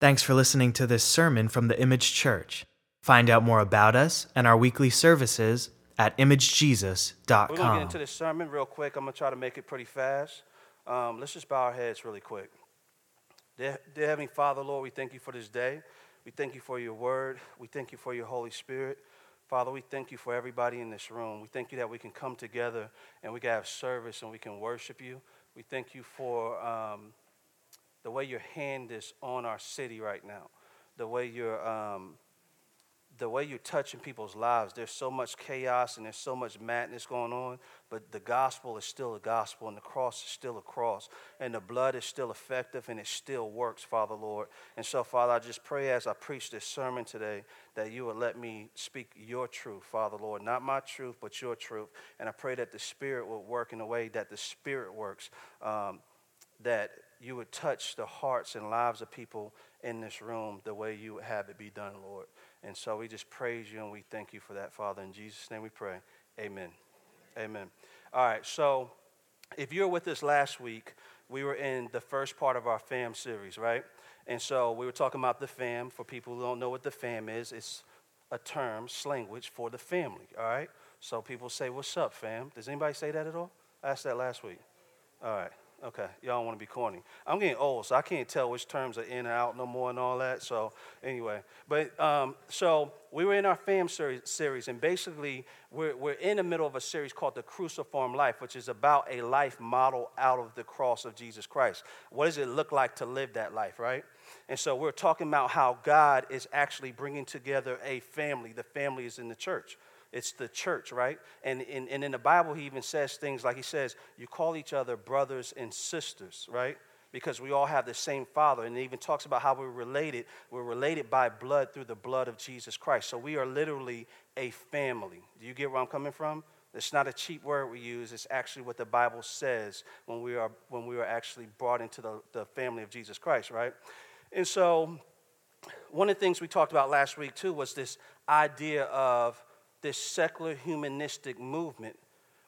Thanks for listening to this sermon from the Image Church. Find out more about us and our weekly services at imagejesus.com. We're going to get into this sermon real quick. I'm going to try to make it pretty fast. Um, let's just bow our heads really quick. Dear, dear Heavenly Father, Lord, we thank you for this day. We thank you for your word. We thank you for your Holy Spirit. Father, we thank you for everybody in this room. We thank you that we can come together and we can have service and we can worship you. We thank you for um, the way your hand is on our city right now, the way you're, um, the way you're touching people's lives. There's so much chaos and there's so much madness going on, but the gospel is still a gospel and the cross is still a cross and the blood is still effective and it still works, Father Lord. And so, Father, I just pray as I preach this sermon today that you would let me speak your truth, Father Lord, not my truth, but your truth. And I pray that the Spirit will work in a way that the Spirit works. Um, that you would touch the hearts and lives of people in this room the way you would have it be done, Lord. And so we just praise you and we thank you for that, Father. In Jesus' name we pray. Amen. Amen. All right, so if you were with us last week, we were in the first part of our FAM series, right? And so we were talking about the FAM. For people who don't know what the FAM is, it's a term, language for the family, all right? So people say, What's up, fam? Does anybody say that at all? I asked that last week. All right. Okay, y'all want to be corny. I'm getting old, so I can't tell which terms are in and out no more and all that. So anyway, but um, so we were in our fam series, series, and basically we're, we're in the middle of a series called the Cruciform Life, which is about a life model out of the cross of Jesus Christ. What does it look like to live that life, right? And so we're talking about how God is actually bringing together a family. The family is in the church. It's the church, right? And, and, in the Bible, he even says things like he says, you call each other brothers and sisters, right? Because we all have the same father. And he even talks about how we're related. We're related by blood through the blood of Jesus Christ. So we are literally a family. Do you get where I'm coming from? It's not a cheap word we use. It's actually what the Bible says when we are, when we are actually brought into the, the family of Jesus Christ, right? And so one of the things we talked about last week, too, was this idea of this secular humanistic movement,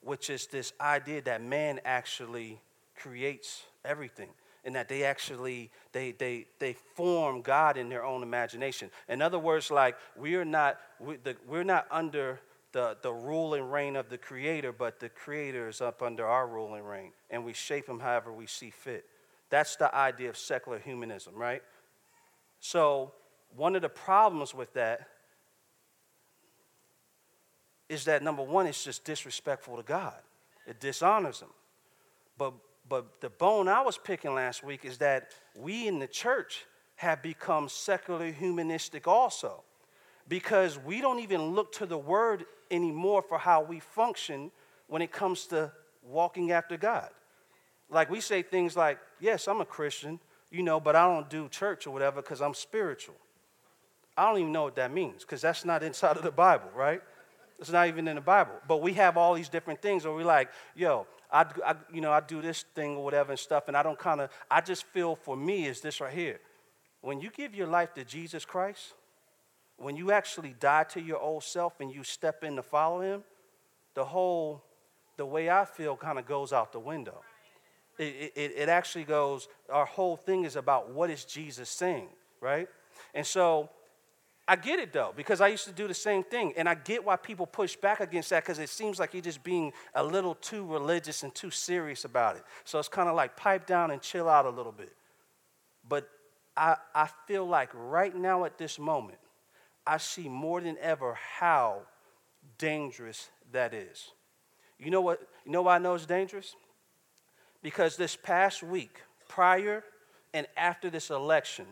which is this idea that man actually creates everything and that they actually they, they, they form god in their own imagination. In other words like we're not we, the, we're not under the, the rule and reign of the creator but the creator is up under our rule and reign and we shape him however we see fit. That's the idea of secular humanism right? So one of the problems with that is that number one, it's just disrespectful to God. It dishonors Him. But, but the bone I was picking last week is that we in the church have become secular humanistic also because we don't even look to the word anymore for how we function when it comes to walking after God. Like we say things like, yes, I'm a Christian, you know, but I don't do church or whatever because I'm spiritual. I don't even know what that means because that's not inside of the Bible, right? It's not even in the Bible. But we have all these different things where we're like, yo, I, I, you know, I do this thing or whatever and stuff, and I don't kind of, I just feel for me is this right here. When you give your life to Jesus Christ, when you actually die to your old self and you step in to follow him, the whole, the way I feel kind of goes out the window. It, it, it actually goes, our whole thing is about what is Jesus saying, right? And so I get it though, because I used to do the same thing. And I get why people push back against that because it seems like you're just being a little too religious and too serious about it. So it's kind of like pipe down and chill out a little bit. But I, I feel like right now at this moment, I see more than ever how dangerous that is. You know what? You know why I know it's dangerous? Because this past week, prior and after this election,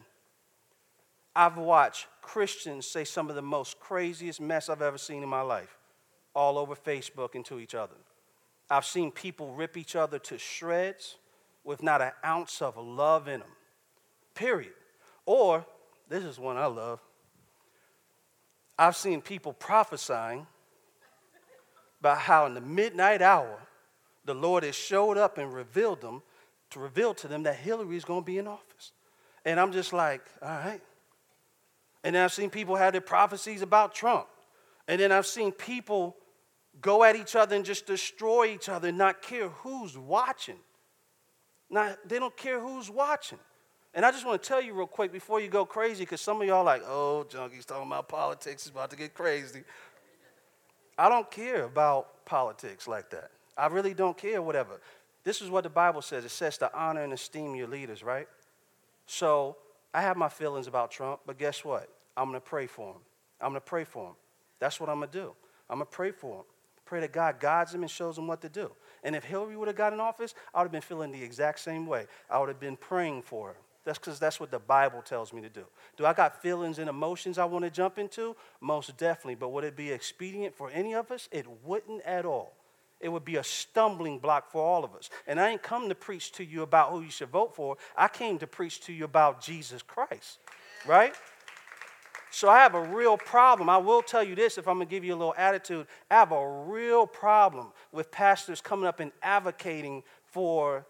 I've watched Christians say some of the most craziest mess I've ever seen in my life, all over Facebook and to each other. I've seen people rip each other to shreds with not an ounce of love in them, period. Or, this is one I love, I've seen people prophesying about how in the midnight hour, the Lord has showed up and revealed them to reveal to them that Hillary is going to be in office. And I'm just like, all right. And then I've seen people have their prophecies about Trump. And then I've seen people go at each other and just destroy each other and not care who's watching. Now, they don't care who's watching. And I just want to tell you real quick before you go crazy, because some of y'all like, oh, Junkie's talking about politics, it's about to get crazy. I don't care about politics like that. I really don't care, whatever. This is what the Bible says it says to honor and esteem your leaders, right? So I have my feelings about Trump, but guess what? I'm going to pray for him. I'm going to pray for him. That's what I'm going to do. I'm going to pray for him. Pray that God guides him and shows him what to do. And if Hillary would have got in office, I would have been feeling the exact same way. I would have been praying for her. That's because that's what the Bible tells me to do. Do I got feelings and emotions I want to jump into? Most definitely. But would it be expedient for any of us? It wouldn't at all. It would be a stumbling block for all of us. And I ain't come to preach to you about who you should vote for. I came to preach to you about Jesus Christ, right? So I have a real problem. I will tell you this if I'm going to give you a little attitude. I have a real problem with pastors coming up and advocating for,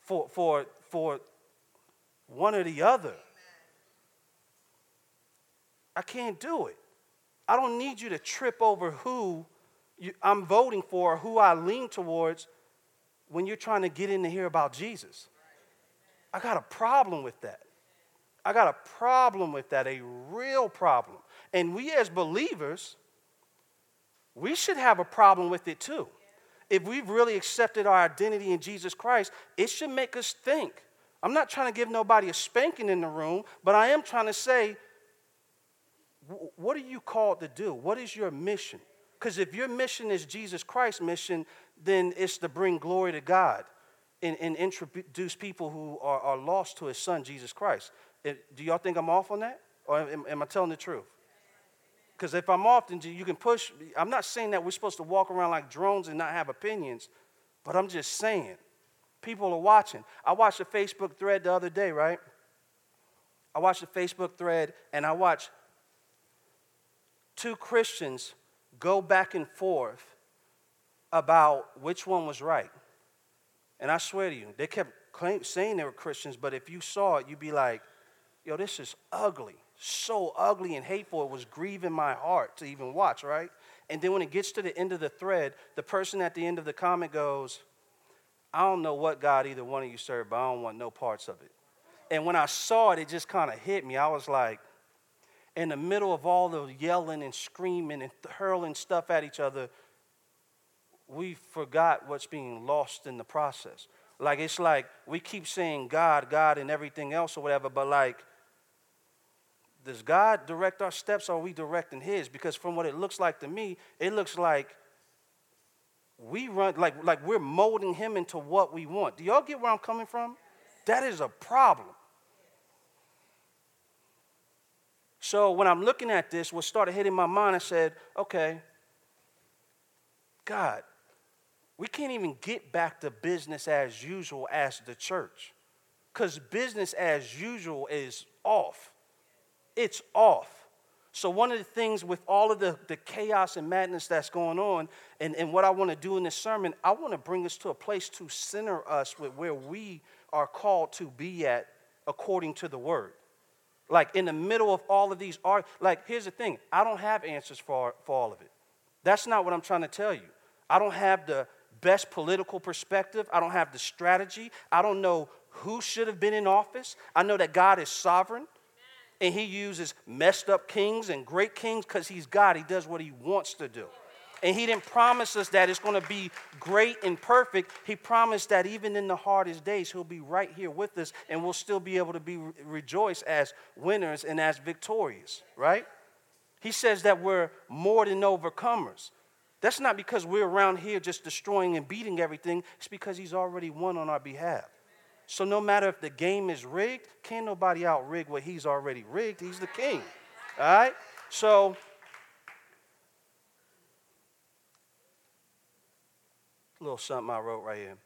for, for, for one or the other. I can't do it. I don't need you to trip over who I'm voting for, who I lean towards when you're trying to get in to hear about Jesus. I got a problem with that. I got a problem with that, a real problem. And we as believers, we should have a problem with it too. If we've really accepted our identity in Jesus Christ, it should make us think. I'm not trying to give nobody a spanking in the room, but I am trying to say, what are you called to do? What is your mission? Because if your mission is Jesus Christ's mission, then it's to bring glory to God and, and introduce people who are, are lost to his son, Jesus Christ. It, do y'all think I'm off on that? Or am, am I telling the truth? Because if I'm off, then you can push. I'm not saying that we're supposed to walk around like drones and not have opinions, but I'm just saying people are watching. I watched a Facebook thread the other day, right? I watched a Facebook thread and I watched two Christians go back and forth about which one was right. And I swear to you, they kept claim, saying they were Christians, but if you saw it, you'd be like, yo, this is ugly. So ugly and hateful. It was grieving my heart to even watch, right? And then when it gets to the end of the thread, the person at the end of the comment goes, I don't know what God either one of you serve, but I don't want no parts of it. And when I saw it, it just kind of hit me. I was like, in the middle of all the yelling and screaming and hurling stuff at each other, we forgot what's being lost in the process. Like, it's like we keep saying God, God, and everything else or whatever, but like, does God direct our steps or are we directing His? Because from what it looks like to me, it looks like we run, like, like we're molding Him into what we want. Do y'all get where I'm coming from? That is a problem. So when I'm looking at this, what started hitting my mind, I said, okay, God, we can't even get back to business as usual as the church. Because business as usual is off. It's off. So, one of the things with all of the, the chaos and madness that's going on, and, and what I want to do in this sermon, I want to bring us to a place to center us with where we are called to be at according to the word. Like in the middle of all of these art, like here's the thing I don't have answers for, for all of it. That's not what I'm trying to tell you. I don't have the best political perspective, I don't have the strategy, I don't know who should have been in office. I know that God is sovereign and he uses messed up kings and great kings because he's God. He does what he wants to do. And he didn't promise us that it's going to be great and perfect. He promised that even in the hardest days, he'll be right here with us and we'll still be able to be rejoice as winners and as victorious, right? He says that we're more than overcomers. That's not because we're around here just destroying and beating everything. It's because he's already won on our behalf. So no matter if the game is rigged, can't nobody out rig what he's already rigged. He's the king. All right? So A little something I wrote right here.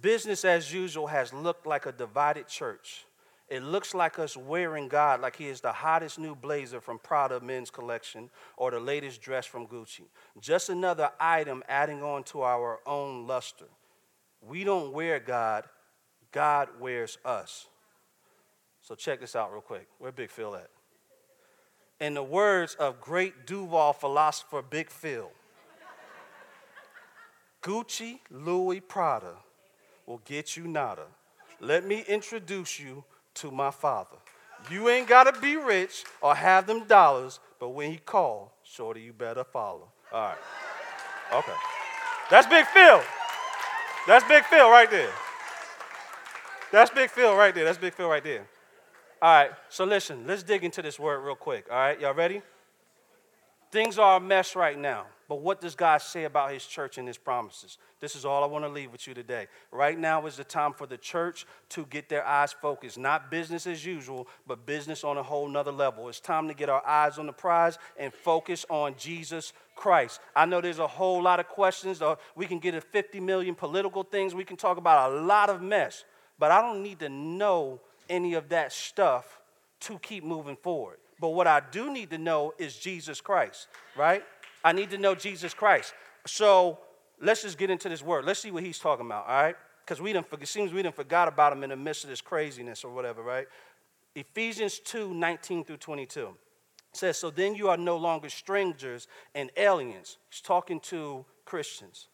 Business as usual has looked like a divided church. It looks like us wearing God like He is the hottest new blazer from Prada men's collection or the latest dress from Gucci. Just another item adding on to our own luster. We don't wear God, God wears us. So check this out real quick. Where Big Phil at? In the words of great Duval philosopher Big Phil. Gucci, Louis, Prada will get you nada. Let me introduce you to my Father. You ain't got to be rich or have them dollars, but when he call, shorty, you better follow. All right. Okay. That's Big Phil. That's Big Phil right there. That's Big Phil right there. That's Big Phil right there. All right, so listen, let's dig into this word real quick. All right, y'all ready? Things are a mess right now, but what does God say about His church and His promises? This is all I want to leave with you today. Right now is the time for the church to get their eyes focused, not business as usual, but business on a whole nother level. It's time to get our eyes on the prize and focus on Jesus Christ. I know there's a whole lot of questions. Or we can get a 50 million political things. We can talk about a lot of mess, but I don't need to know any of that stuff to keep moving forward. But what I do need to know is Jesus Christ, right? I need to know Jesus Christ. So let's just get into this word. Let's see what he's talking about, all right? Because we didn't it seems we didn't forgot about him in the midst of this craziness or whatever, right? Ephesians 2, 19 through 22 says, So then you are no longer strangers and aliens. He's talking to Christians.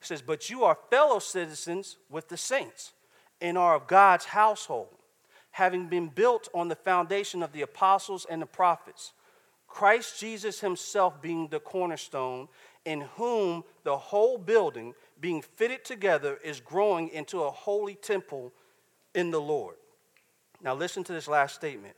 He says, But you are fellow citizens with the saints and are of God's household having been built on the foundation of the apostles and the prophets, Christ Jesus himself being the cornerstone, in whom the whole building, being fitted together, is growing into a holy temple in the Lord. Now, listen to this last statement.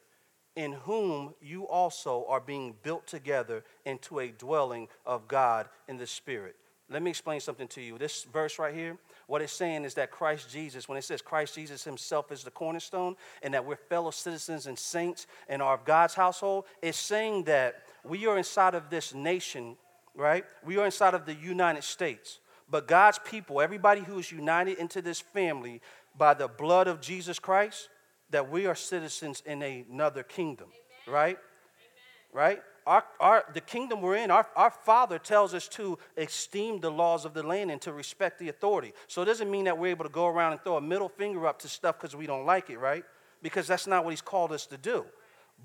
In whom you also are being built together into a dwelling of God in the Spirit. Let me explain something to you. This verse right here, what it's saying is that Christ Jesus, when it says Christ Jesus himself is the cornerstone and that we're fellow citizens and saints and are of God's household, it's saying that we are inside of this nation, right? We are inside of the United States. But God's people, everybody who is united into this family by the blood of Jesus Christ, that we are citizens in another kingdom, Amen. right? Amen. Right? Our, our, the kingdom we're in, our, our Father tells us to esteem the laws of the land and to respect the authority. So it doesn't mean that we're able to go around and throw a middle finger up to stuff because we don't like it, right? Because that's not what He's called us to do.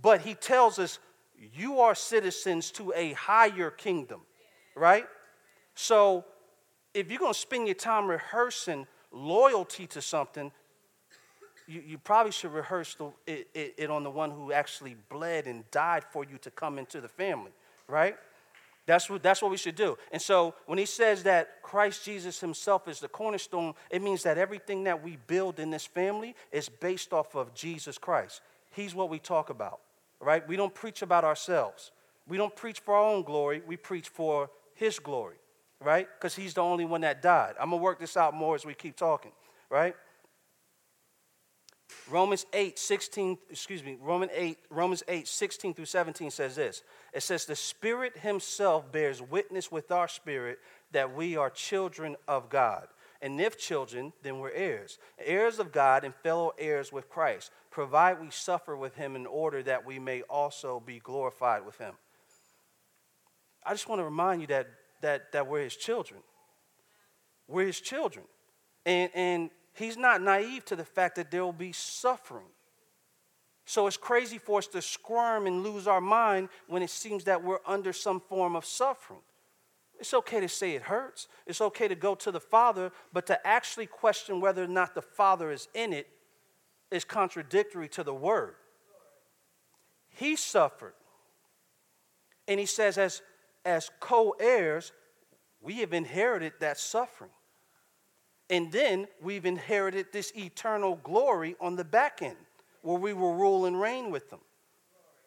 But He tells us, you are citizens to a higher kingdom, right? So if you're going to spend your time rehearsing loyalty to something, you, you probably should rehearse the, it, it, it on the one who actually bled and died for you to come into the family, right? That's what, that's what we should do. And so when he says that Christ Jesus himself is the cornerstone, it means that everything that we build in this family is based off of Jesus Christ. He's what we talk about, right? We don't preach about ourselves. We don't preach for our own glory. We preach for his glory, right? Because he's the only one that died. I'm going to work this out more as we keep talking, right? Romans 8, 16, excuse me, Romans 8, Romans 8, 16 through 17 says this. It says, The Spirit Himself bears witness with our spirit that we are children of God. And if children, then we're heirs, heirs of God and fellow heirs with Christ, provide we suffer with Him in order that we may also be glorified with Him. I just want to remind you that, that, that we're His children. We're His children. And, and he's not naive to the fact that there will be suffering. So it's crazy for us to squirm and lose our mind when it seems that we're under some form of suffering. It's okay to say it hurts. It's okay to go to the Father, but to actually question whether or not the Father is in it is contradictory to the Word. He suffered. And he says, as, as co heirs, we have inherited that suffering. And then we've inherited this eternal glory on the back end where we will rule and reign with them.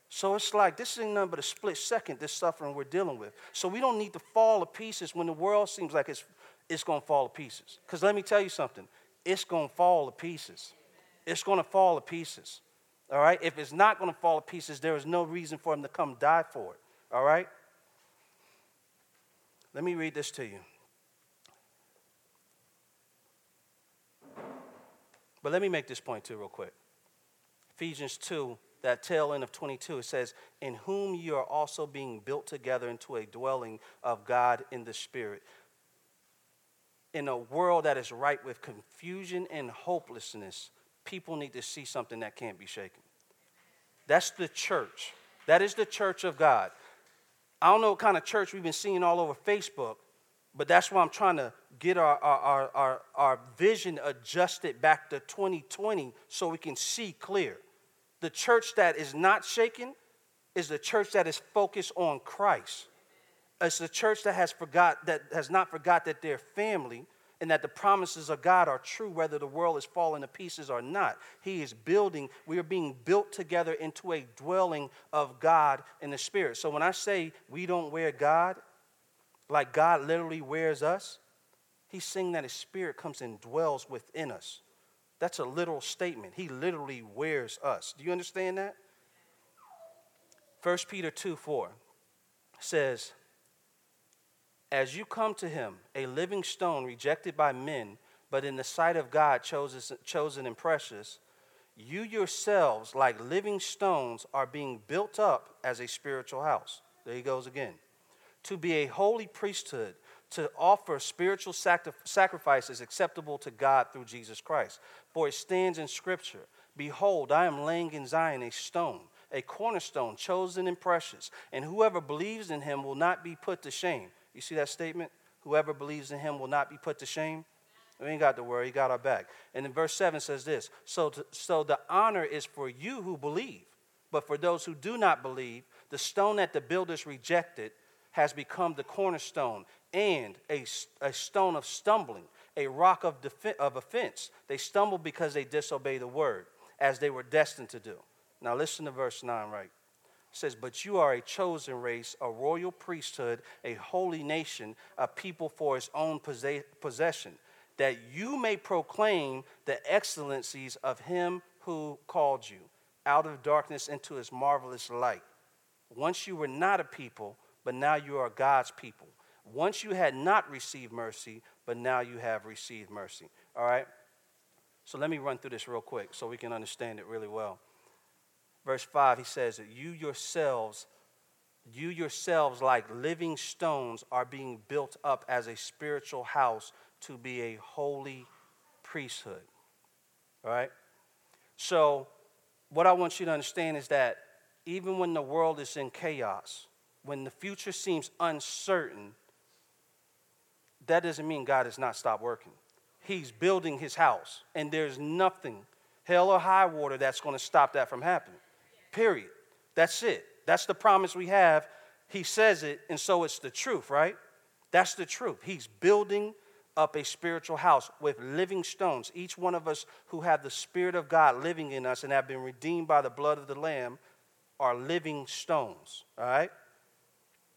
So it's like this ain't nothing but a split second, this suffering we're dealing with. So we don't need to fall to pieces when the world seems like it's, it's going to fall to pieces. Because let me tell you something it's going to fall to pieces. It's going to fall to pieces. All right? If it's not going to fall to pieces, there is no reason for him to come die for it. All right? Let me read this to you. But let me make this point too, real quick. Ephesians 2, that tail end of 22, it says, In whom you are also being built together into a dwelling of God in the Spirit. In a world that is ripe with confusion and hopelessness, people need to see something that can't be shaken. That's the church. That is the church of God. I don't know what kind of church we've been seeing all over Facebook, But that's why I'm trying to get our, our, our, our, vision adjusted back to 2020 so we can see clear. The church that is not shaken is the church that is focused on Christ. It's the church that has forgot that has not forgot that they're family and that the promises of God are true whether the world is falling to pieces or not. He is building, we are being built together into a dwelling of God in the Spirit. So when I say we don't wear God, like God literally wears us, he's saying that his Spirit comes and dwells within us. That's a literal statement. He literally wears us. Do you understand that? 1 Peter 2 4 says, as you come to him, a living stone rejected by men, but in the sight of God chosen, chosen and precious, you yourselves, like living stones, are being built up as a spiritual house. There he goes again. To be a holy priesthood, to offer spiritual sacri- sacrifices acceptable to God through Jesus Christ. For it stands in Scripture Behold, I am laying in Zion a stone, a cornerstone, chosen and precious, and whoever believes in him will not be put to shame. You see that statement? Whoever believes in him will not be put to shame. We ain't got to worry, he got our back. And then verse 7 says this so, to, so the honor is for you who believe, but for those who do not believe, the stone that the builders rejected has become the cornerstone and a, a stone of stumbling, a rock of, defi- of offense. They stumble because they disobey the word, as they were destined to do. Now listen to verse 9 right says, But you are a chosen race, a royal priesthood, a holy nation, a people for his own possession, that you may proclaim the excellencies of him who called you out of darkness into his marvelous light. Once you were not a people, but now you are God's people. Once you had not received mercy, but now you have received mercy. All right? So let me run through this real quick so we can understand it really well verse 5, he says that you yourselves, you yourselves, like living stones, are being built up as a spiritual house to be a holy priesthood. All right? So, what I want you to understand is that even when the world is in chaos, when the future seems uncertain, that doesn't mean God has not stopped working. He's building his house, and there's nothing, hell or high water, that's going to stop that from happening. Period. That's it. That's the promise we have. He says it, and so it's the truth, right? That's the truth. He's building up a spiritual house with living stones. Each one of us who have the Spirit of God living in us and have been redeemed by the blood of the Lamb are living stones, all right?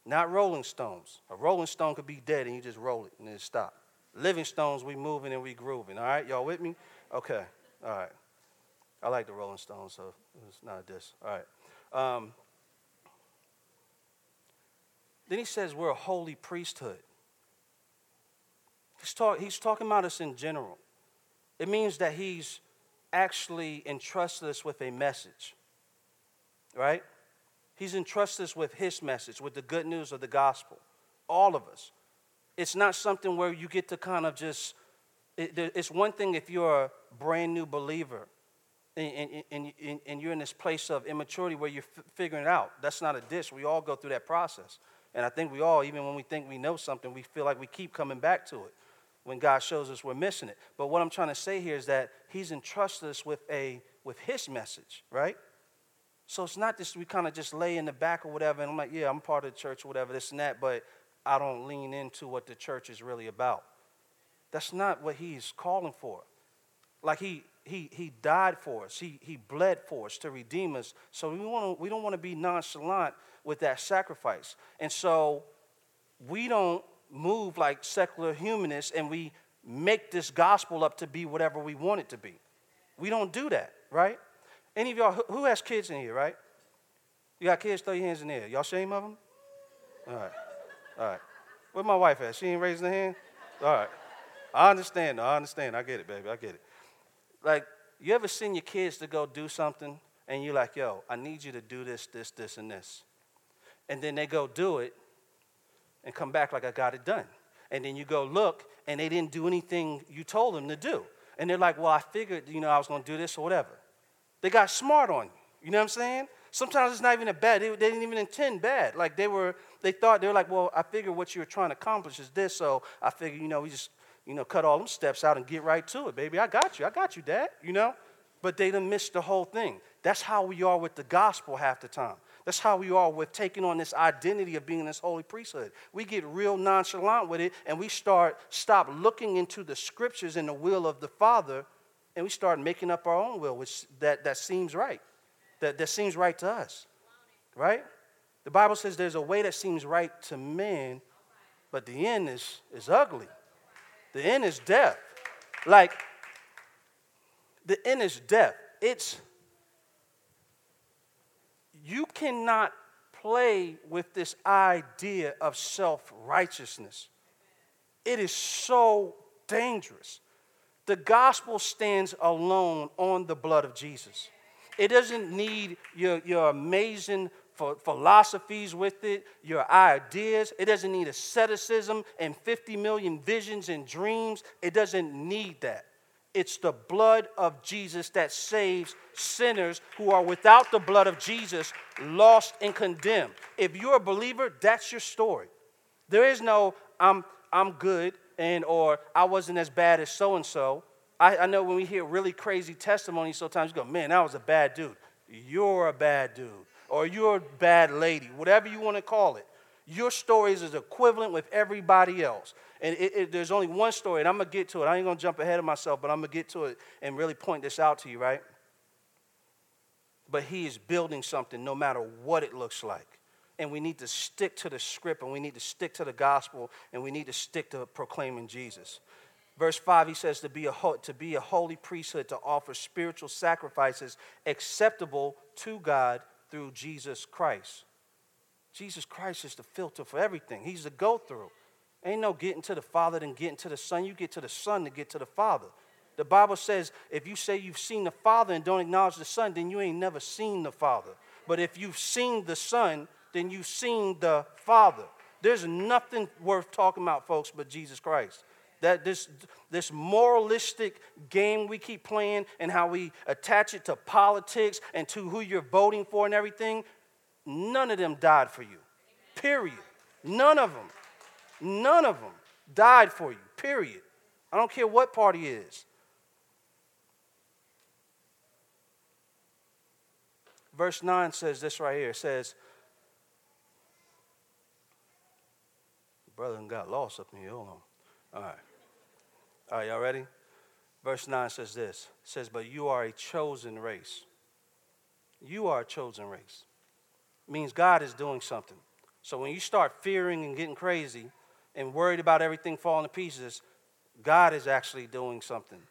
Not rolling stones. A rolling stone could be dead and you just roll it and then stop. Living stones, we moving and we grooving, all right? Y'all with me? Okay, all right. I like the Rolling Stones, so it's not diss. All right. Um, then he says we're a holy priesthood. He's, talk, he's talking about us in general. It means that he's actually entrusted us with a message, right? He's entrusted us with his message, with the good news of the gospel. All of us. It's not something where you get to kind of just, it, it's one thing if you're a brand new believer and, and, and, and you're in this place of immaturity where you're f- figuring it out. That's not a dish. We all go through that process. And I think we all, even when we think we know something, we feel like we keep coming back to it when God shows us we're missing it. But what I'm trying to say here is that He's entrusted us with, a, with His message, right? So it's not just we kind of just lay in the back or whatever, and I'm like, yeah, I'm part of the church or whatever, this and that, but I don't lean into what the church is really about. That's not what He's calling for. Like He he, he died for us. He, he bled for us to redeem us. So we, want we don't want to be nonchalant with that sacrifice. And so we don't move like secular humanists and we make this gospel up to be whatever we want it to be. We don't do that, right? Any of y'all, who has kids in here, right? You got kids, throw your hands in the air. Y'all shame of them? All right. All right. Where my wife at? She ain't raising her hand? All right. I understand. I understand. I get it, baby. I get it like, you ever seen your kids to go do something and you're like, yo, I need you to do this, this, this, and this. And then they go do it and come back like I got it done. And then you go look and they didn't do anything you told them to do. And they're like, well, I figured, you know, I was going to do this or whatever. They got smart on you. You know what I'm saying? Sometimes it's not even a bad. They, they didn't even intend bad. Like they were, they thought they were like, well, I figure what you were trying to accomplish is this, so I figure, you know, we just, you know, cut all them steps out and get right to it, baby. I got you. I got you, Dad. You know, but they done missed the whole thing. That's how we are with the gospel half the time. That's how we are with taking on this identity of being this holy priesthood. We get real nonchalant with it and we start stop looking into the scriptures and the will of the Father and we start making up our own will, which that, that seems right. That, that seems right to us. Right? The Bible says there's a way that seems right to men, but the end is, is ugly. The end is death. Like, the end is death. It's you cannot play with this idea of self righteousness. It is so dangerous. The gospel stands alone on the blood of Jesus. It doesn't need your, your amazing philosophies with it, your ideas. It doesn't need asceticism and 50 million visions and dreams. It doesn't need that. It's the blood of Jesus that saves sinners who are without the blood of Jesus, lost and condemned. If you're a believer, that's your story. There is no, I'm, I'm good and or I wasn't as bad as so and so. I know when we hear really crazy testimonies, sometimes you go, man, that was a bad dude. You're a bad dude, or you're a bad lady, whatever you want to call it. Your story is equivalent with everybody else. And it, it, there's only one story, and I'm going to get to it. I ain't going to jump ahead of myself, but I'm going to get to it and really point this out to you, right? But he is building something no matter what it looks like. And we need to stick to the script, and we need to stick to the gospel, and we need to stick to proclaiming Jesus. Verse 5, he says to be, a, to be a holy priesthood, to offer spiritual sacrifices acceptable to God through Jesus Christ. Jesus Christ is the filter for everything, He's the go through. Ain't no getting to the Father than getting to the Son. You get to the Son to get to the Father. The Bible says if you say you've seen the Father and don't acknowledge the Son, then you ain't never seen the Father. But if you've seen the Son, then you've seen the Father. There's nothing worth talking about, folks, but Jesus Christ. That this, this moralistic game we keep playing and how we attach it to politics and to who you're voting for and everything, none of them died for you. Period. None of them. None of them died for you, period. I don't care what party is. Verse 9 says this right here. It says, Brother got lost up in here. Hold on. All right. All right, y'all ready? Verse 9 says this. It says, But you are a chosen race. You are a chosen race. It means God is doing something. So when you start fearing and getting crazy, and worried about everything falling to pieces, God is actually doing something.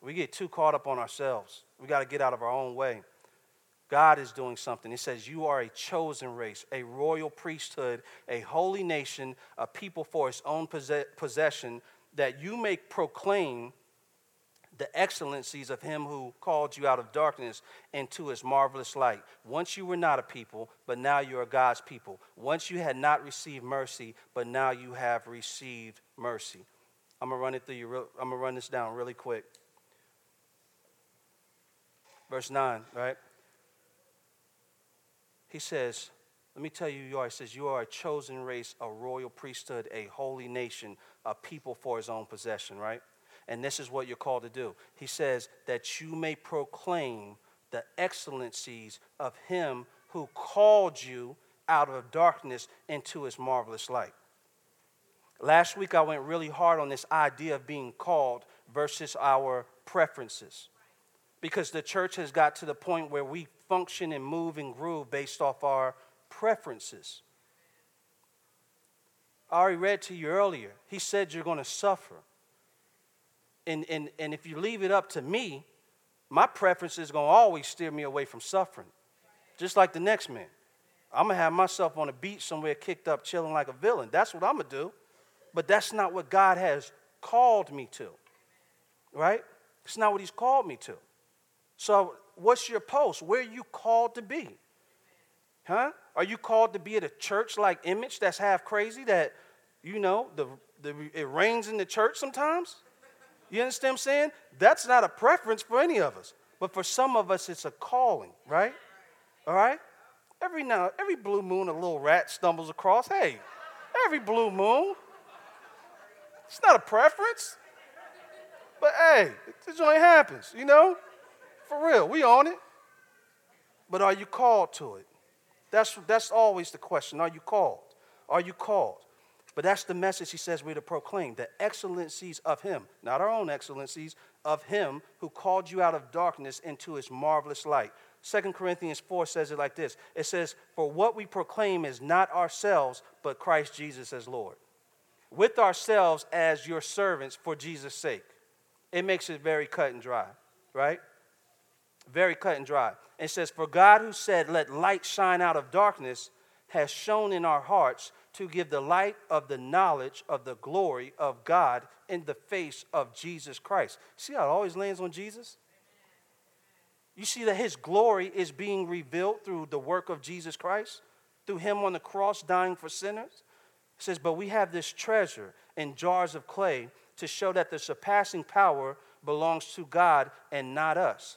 We get too caught up on ourselves. We got to get out of our own way. God is doing something. He says, You are a chosen race, a royal priesthood, a holy nation, a people for its own possession, that you may proclaim the excellencies of him who called you out of darkness into his marvelous light. Once you were not a people, but now you are God's people. Once you had not received mercy, but now you have received mercy. I'm gonna run it through you. I'm gonna run this down really quick. Verse 9, right? He says, let me tell you, you are. He says, You are a chosen race, a royal priesthood, a holy nation, a people for his own possession, right? And this is what you're called to do. He says, that you may proclaim the excellencies of him who called you out of darkness into his marvelous light. Last week, I went really hard on this idea of being called versus our preferences. Because the church has got to the point where we function and move and groove based off our preferences. I already read to you earlier. He said you're going to suffer and, and, and if you leave it up to me, my preference is going to always steer me away from suffering, just like the next man. I'm going to have myself on a beach somewhere kicked up, chilling like a villain. That's what I'm going to do. But that's not what God has called me to, right? It's not what He's called me to. So, what's your post? Where are you called to be? Huh? Are you called to be at a church like Image that's half crazy that, you know, the, the, it rains in the church sometimes? You understand what I'm saying? That's not a preference for any of us. But for some of us, it's a calling, right? All right? Every now, every blue moon, a little rat stumbles across. Hey, every blue moon. It's not a preference. But hey, this joint happens, you know? For real, we own it. But are you called to it? That's, that's always the question. Are you called? Are you called? But that's the message he says we're to proclaim the excellencies of him, not our own excellencies, of him who called you out of darkness into his marvelous light. 2 Corinthians 4 says it like this it says, For what we proclaim is not ourselves, but Christ Jesus as Lord, with ourselves as your servants for Jesus' sake. It makes it very cut and dry, right? Very cut and dry. It says, For God who said, Let light shine out of darkness, has shone in our hearts to give the light of the knowledge of the glory of God in the face of Jesus Christ. See how it always lands on Jesus? You see that his glory is being revealed through the work of Jesus Christ, through him on the cross dying for sinners. It says, But we have this treasure in jars of clay to show that the surpassing power belongs to God and not us.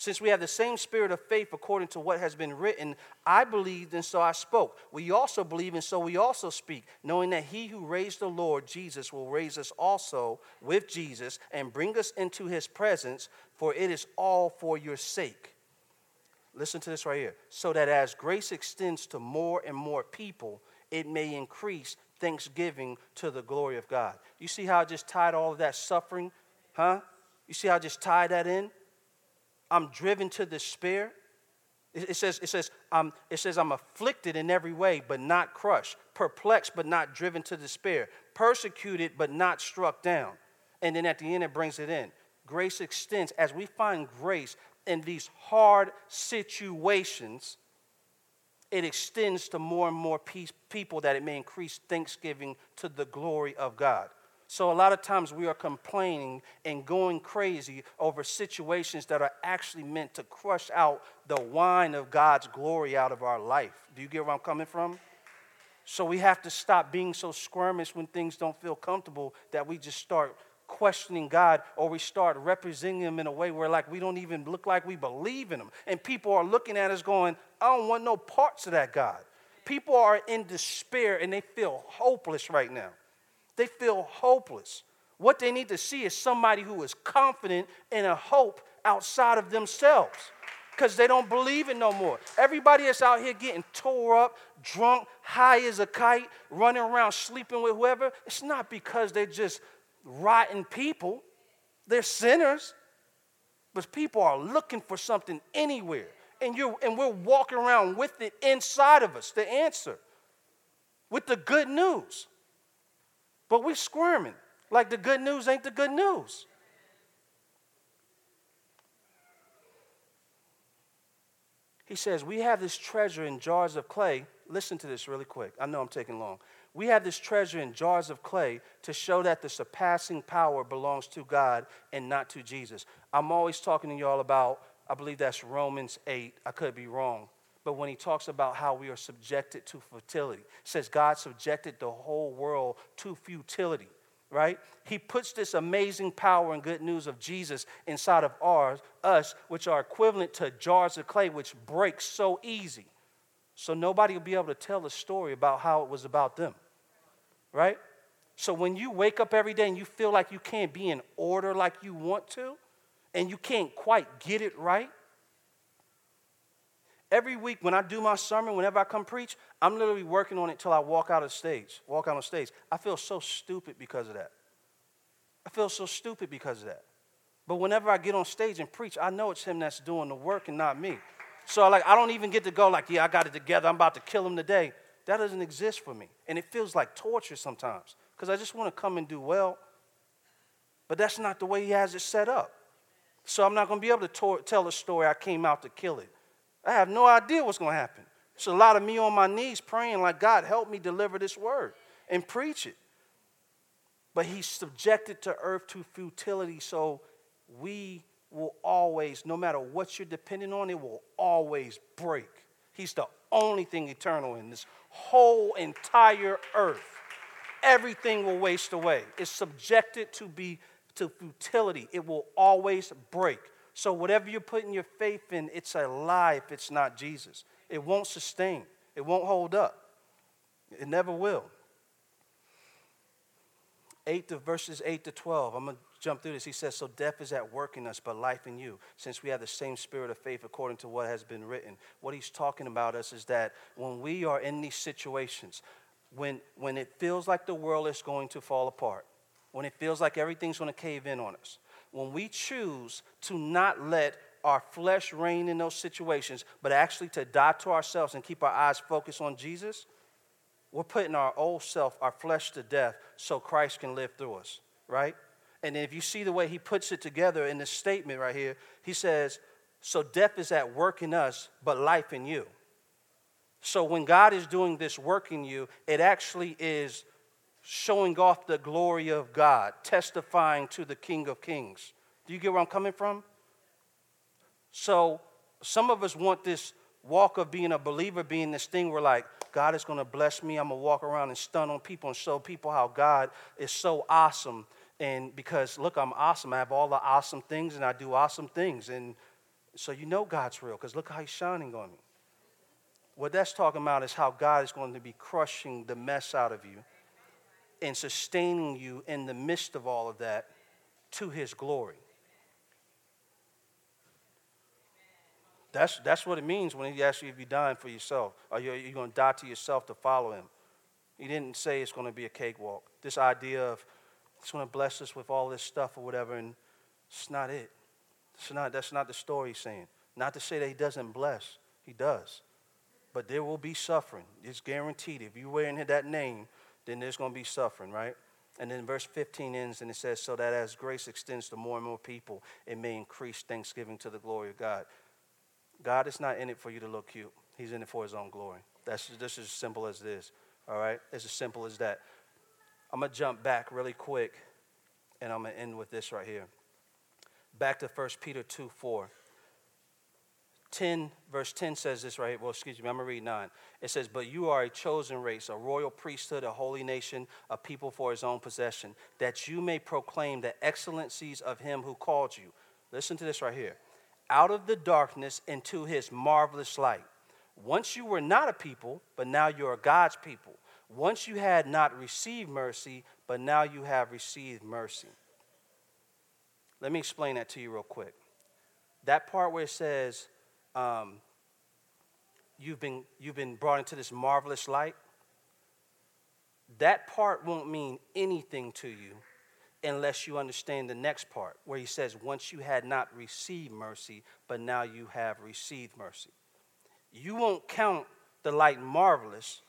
Since we have the same spirit of faith according to what has been written, I believed and so I spoke. We also believe and so we also speak, knowing that he who raised the Lord Jesus will raise us also with Jesus and bring us into his presence, for it is all for your sake. Listen to this right here. So that as grace extends to more and more people, it may increase thanksgiving to the glory of God. You see how I just tied all of that suffering? Huh? You see how I just tied that in? I'm driven to despair. It, says, it, says, um, it says, I'm afflicted in every way, but not crushed, perplexed, but not driven to despair, persecuted, but not struck down. And then at the end, it brings it in. Grace extends. As we find grace in these hard situations, it extends to more and more people that it may increase thanksgiving to the glory of God. So, a lot of times we are complaining and going crazy over situations that are actually meant to crush out the wine of God's glory out of our life. Do you get where I'm coming from? So, we have to stop being so squirmish when things don't feel comfortable that we just start questioning God or we start representing Him in a way where, like, we don't even look like we believe in Him. And people are looking at us going, I don't want no parts of that God. People are in despair and they feel hopeless right now. They feel hopeless. What they need to see is somebody who is confident in a hope outside of themselves because they don't believe it no more. Everybody that's out here getting tore up, drunk, high as a kite, running around sleeping with whoever, it's not because they're just rotten people. They're sinners. But people are looking for something anywhere. And, you and we're walking around with it inside of us, the answer, with the good news. But we're squirming like the good news ain't the good news. He says, We have this treasure in jars of clay. Listen to this really quick. I know I'm taking long. We have this treasure in jars of clay to show that the surpassing power belongs to God and not to Jesus. I'm always talking to y'all about, I believe that's Romans 8. I could be wrong but when he talks about how we are subjected to futility, says God subjected the whole world to futility, right? He puts this amazing power and good news of Jesus inside of ours, us, which are equivalent to jars of clay, which break so easy. So nobody will be able to tell a story about how it was about them, right? So when you wake up every day and you feel like you can't be in order like you want to, and you can't quite get it right, Every week when I do my sermon, whenever I come preach, I'm literally working on it till I walk out of stage, walk out on stage. I feel so stupid because of that. I feel so stupid because of that. But whenever I get on stage and preach, I know it's him that's doing the work and not me. So like I don't even get to go like, yeah, I got it together. I'm about to kill him today. That doesn't exist for me. And it feels like torture sometimes because I just want to come and do well. But that's not the way he has it set up. So I'm not going to be able to tell a story I came out to kill it. I have no idea what's going to happen. It's a lot of me on my knees praying, like, God, help me deliver this word and preach it. But he's subjected to earth to futility, so we will always, no matter what you're depending on, it will always break. He's the only thing eternal in this whole entire earth. Everything will waste away. It's subjected to be to futility. It will always break. So whatever you're putting your faith in, it's a lie if it's not Jesus. It won't sustain. It won't hold up. It never will. 8 to verses 8 to 12. I'm going to jump through this. He says, So death is at work in us, but life in you, since we have the same spirit of faith according to what has been written. What he's talking about us is that when we are in these situations, when, when it feels like the world is going to fall apart, when it feels like everything's going to cave in on us, when we choose to not let our flesh reign in those situations, but actually to die to ourselves and keep our eyes focused on Jesus, we're putting our old self, our flesh to death so Christ can live through us, right? And if you see the way he puts it together in this statement right here, he says, So death is at work in us, but life in you. So when God is doing this work in you, it actually is showing off the glory of God, testifying to the King of Kings. Do you get where I'm coming from? So some of us want this walk of being a believer being this thing where like God is going to bless me. I'm going to walk around and stun on people and show people how God is so awesome. And because, look, I'm awesome. I have all the awesome things and I do awesome things. And so you know God's real because look how He's shining on me. What that's talking about is how God is going to be crushing the mess out of you and sustaining you in the midst of all of that to His glory. That's, that's what it means when he asks you if you're dying for yourself. Are you, you going to die to yourself to follow him? He didn't say it's going to be a cakewalk. This idea of he's going to bless us with all this stuff or whatever, and it's not it. It's not, that's not the story he's saying. Not to say that he doesn't bless, he does. But there will be suffering. It's guaranteed. If you're wearing that name, then there's going to be suffering, right? And then verse 15 ends and it says, So that as grace extends to more and more people, it may increase thanksgiving to the glory of God. God is not in it for you to look cute. He's in it for his own glory. That's just as simple as this. All right? It's as simple as that. I'm going to jump back really quick and I'm going to end with this right here. Back to 1 Peter 2 4. 10, verse 10 says this right here. Well, excuse me, I'm going to read 9. It says, But you are a chosen race, a royal priesthood, a holy nation, a people for his own possession, that you may proclaim the excellencies of him who called you. Listen to this right here out of the darkness into his marvelous light. Once you were not a people, but now you are God's people. Once you had not received mercy, but now you have received mercy. Let me explain that to you real quick. That part where it says, um, you've, been, you've been brought into this marvelous light, that part won't mean anything to you unless you understand the next part where he says, Once you had not received mercy, but now you have received mercy. You won't count the light marvelous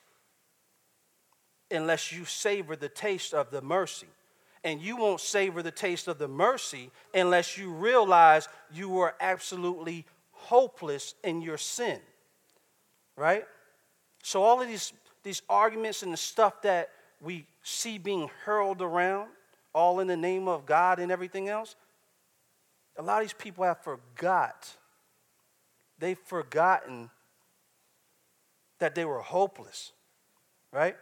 unless you savor the taste of the mercy. And you won't savor the taste of the mercy unless you realize you were absolutely hopeless in your sin. Right? So, all of these, these arguments and the stuff that we see being hurled around, all in the name of God and everything else. A lot of these people have forgot. They've forgotten that they were hopeless, right?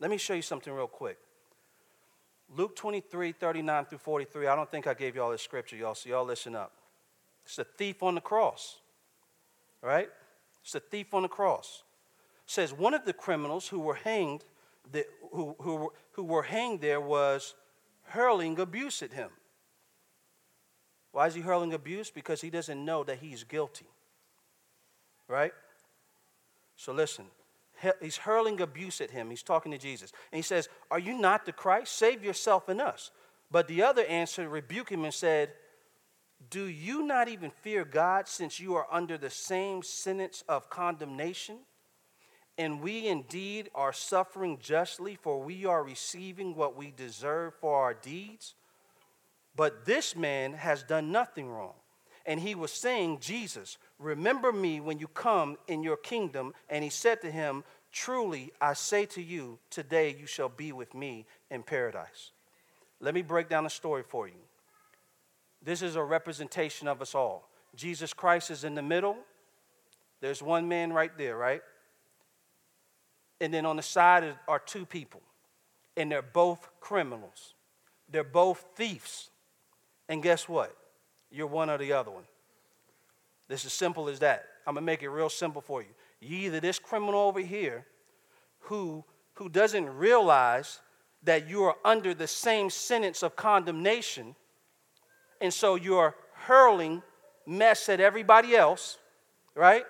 Let me show you something real quick. Luke 23, 39 through 43. I don't think I gave you all this scripture, y'all, so y'all listen up. It's the thief on the cross, right? It's the thief on the cross. It says one of the criminals who were hanged, the, who, who, who were hanged there was hurling abuse at him. Why is he hurling abuse? Because he doesn't know that he's guilty. Right? So listen, he's hurling abuse at him. He's talking to Jesus. And he says, Are you not the Christ? Save yourself and us. But the other answered, rebuked him, and said, Do you not even fear God since you are under the same sentence of condemnation? And we indeed are suffering justly, for we are receiving what we deserve for our deeds. But this man has done nothing wrong. And he was saying, Jesus, remember me when you come in your kingdom. And he said to him, Truly, I say to you, today you shall be with me in paradise. Let me break down the story for you. This is a representation of us all. Jesus Christ is in the middle. There's one man right there, right? And then on the side are two people, and they're both criminals. They're both thieves. And guess what? You're one or the other one. This is simple as that. I'm to make it real simple for you. You either this criminal over here who, who doesn't realize that you are under the same sentence of condemnation, and so you're hurling mess at everybody else, right?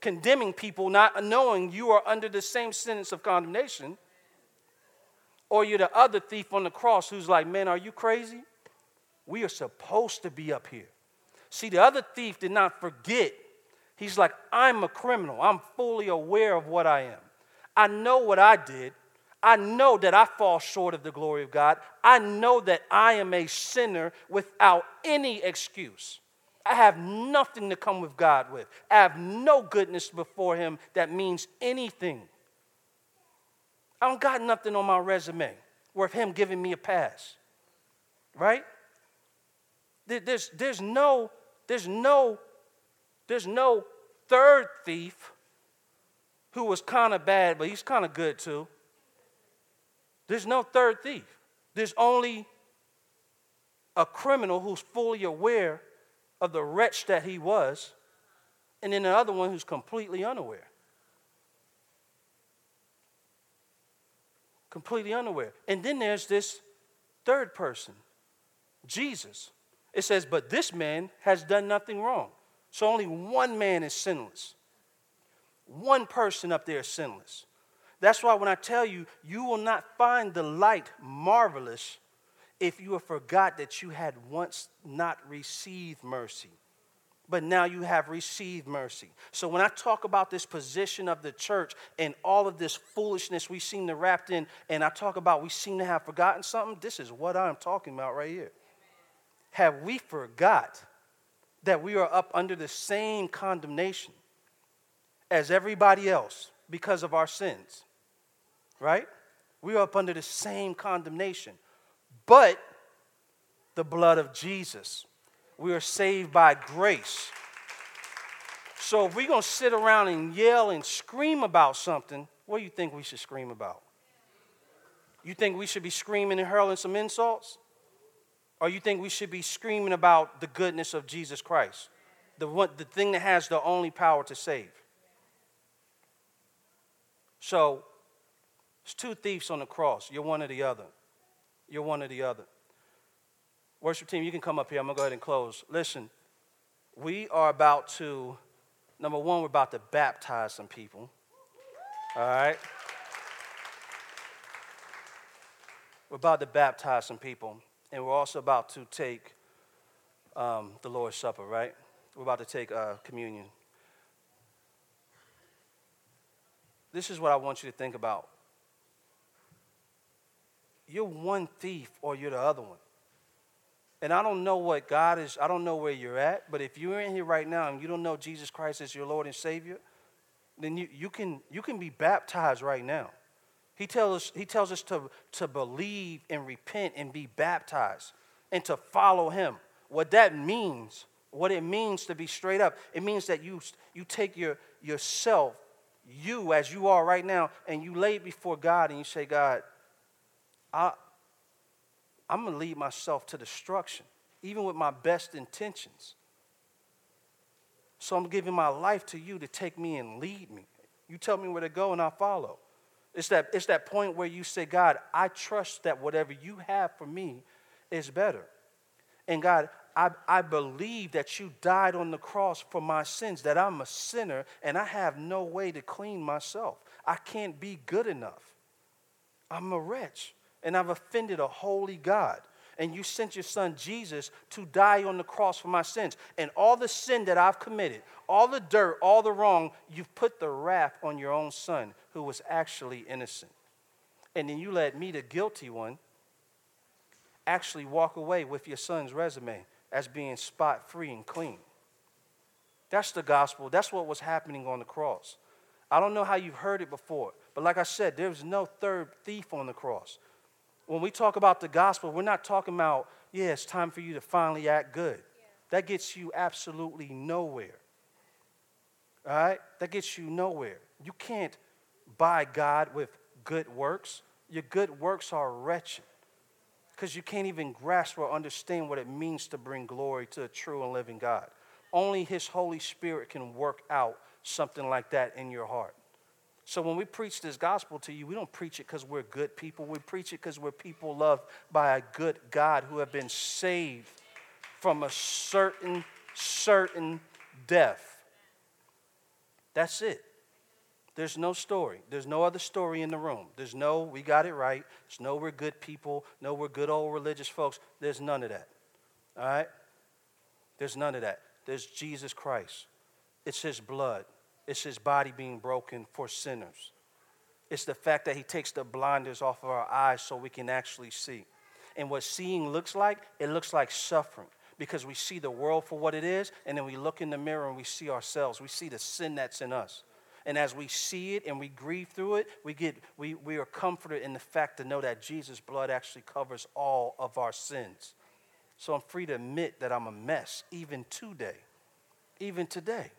Condemning people, not knowing you are under the same sentence of condemnation. Or you're the other thief on the cross who's like, man, are you crazy? We are supposed to be up here. See, the other thief did not forget. He's like, I'm a criminal. I'm fully aware of what I am. I know what I did. I know that I fall short of the glory of God. I know that I am a sinner without any excuse. I have nothing to come with God with. I have no goodness before Him that means anything. I don't got nothing on my resume worth Him giving me a pass. Right? There's, there's no, there's no, there's no third thief who was kind of bad, but he's kind of good too. There's no third thief. There's only a criminal who's fully aware of the wretch that he was, and then another one who's completely unaware. Completely unaware. And then there's this third person, Jesus. It says, But this man has done nothing wrong. So only one man is sinless. One person up there is sinless. That's why when I tell you, you will not find the light marvelous if you have forgot that you had once not received mercy but now you have received mercy. So when I talk about this position of the church and all of this foolishness we seem to wrapped in, and I talk about we seem to have forgotten something, this is what I'm talking about right here. Have we forgot that we are up under the same condemnation as everybody else because of our sins? Right? We are up under the same condemnation. But the blood of Jesus we are saved by grace. So if we're going to sit around and yell and scream about something, what do you think we should scream about? You think we should be screaming and hurling some insults? Or you think we should be screaming about the goodness of Jesus Christ? The, one, the thing that has the only power to save. So, it's two thieves on the cross. You're one or the other. You're one or the other. Worship team, you can come up here. I'm going to go ahead and close. Listen, we are about to, number one, we're about to baptize some people. All right? We're about to baptize some people, and we're also about to take um, the Lord's Supper, right? We're about to take uh, communion. This is what I want you to think about. You're one thief, or you're the other one. And I don't know what God is, I don't know where you're at, but if you're in here right now and you don't know Jesus Christ as your Lord and Savior, then you, you, can, you can be baptized right now. He tells us, he tells us to, to believe and repent and be baptized and to follow Him. What that means, what it means to be straight up, it means that you, you take your, yourself, you as you are right now, and you lay it before God and you say, God, I, I'm going to lead myself to destruction, even with my best intentions. So I'm giving my life to you to take me and lead me. You tell me where to go and I'll follow. It's that, it's that point where you say, God, I trust that whatever you have for me is better. And God, I, I believe that you died on the cross for my sins, that I'm a sinner and I have no way to clean myself. I can't be good enough. I'm a wretch and I've offended a holy God. And you sent your son Jesus to die on the cross for my sins. And all the sin that I've committed, all the dirt, all the wrong, you've put the wrath on your own son who was actually innocent. And then you let me, the guilty one, actually walk away with your son's resume as being spot free and clean. That's the gospel. That's what was happening on the cross. I don't know how you've heard it before, but like I said, there was no third thief on the cross. When we talk about the gospel, we're not talking about, yeah, it's time for you to finally act good. Yeah. That gets you absolutely nowhere. All right? That gets you nowhere. You can't buy God with good works. Your good works are wretched because you can't even grasp or understand what it means to bring glory to a true and living God. Only His Holy Spirit can work out something like that in your heart. So when we preach this gospel to you, we don't preach it because we're good people. We preach it because we're people loved by a good God who have been saved from a certain, certain death. That's it. There's no story. There's no other story in the room. There's no, we got it right. There's no, we're good people. No, we're good old religious folks. There's none of that. All right? There's none of that. There's Jesus Christ. It's his blood, it's his body being broken for sinners. It's the fact that he takes the blinders off of our eyes so we can actually see. And what seeing looks like, it looks like suffering because we see the world for what it is, and then we look in the mirror and we see ourselves. We see the sin that's in us. And as we see it and we grieve through it, we, get, we, we are comforted in the fact to know that Jesus' blood actually covers all of our sins. So I'm free to admit that I'm a mess, even today. Even today.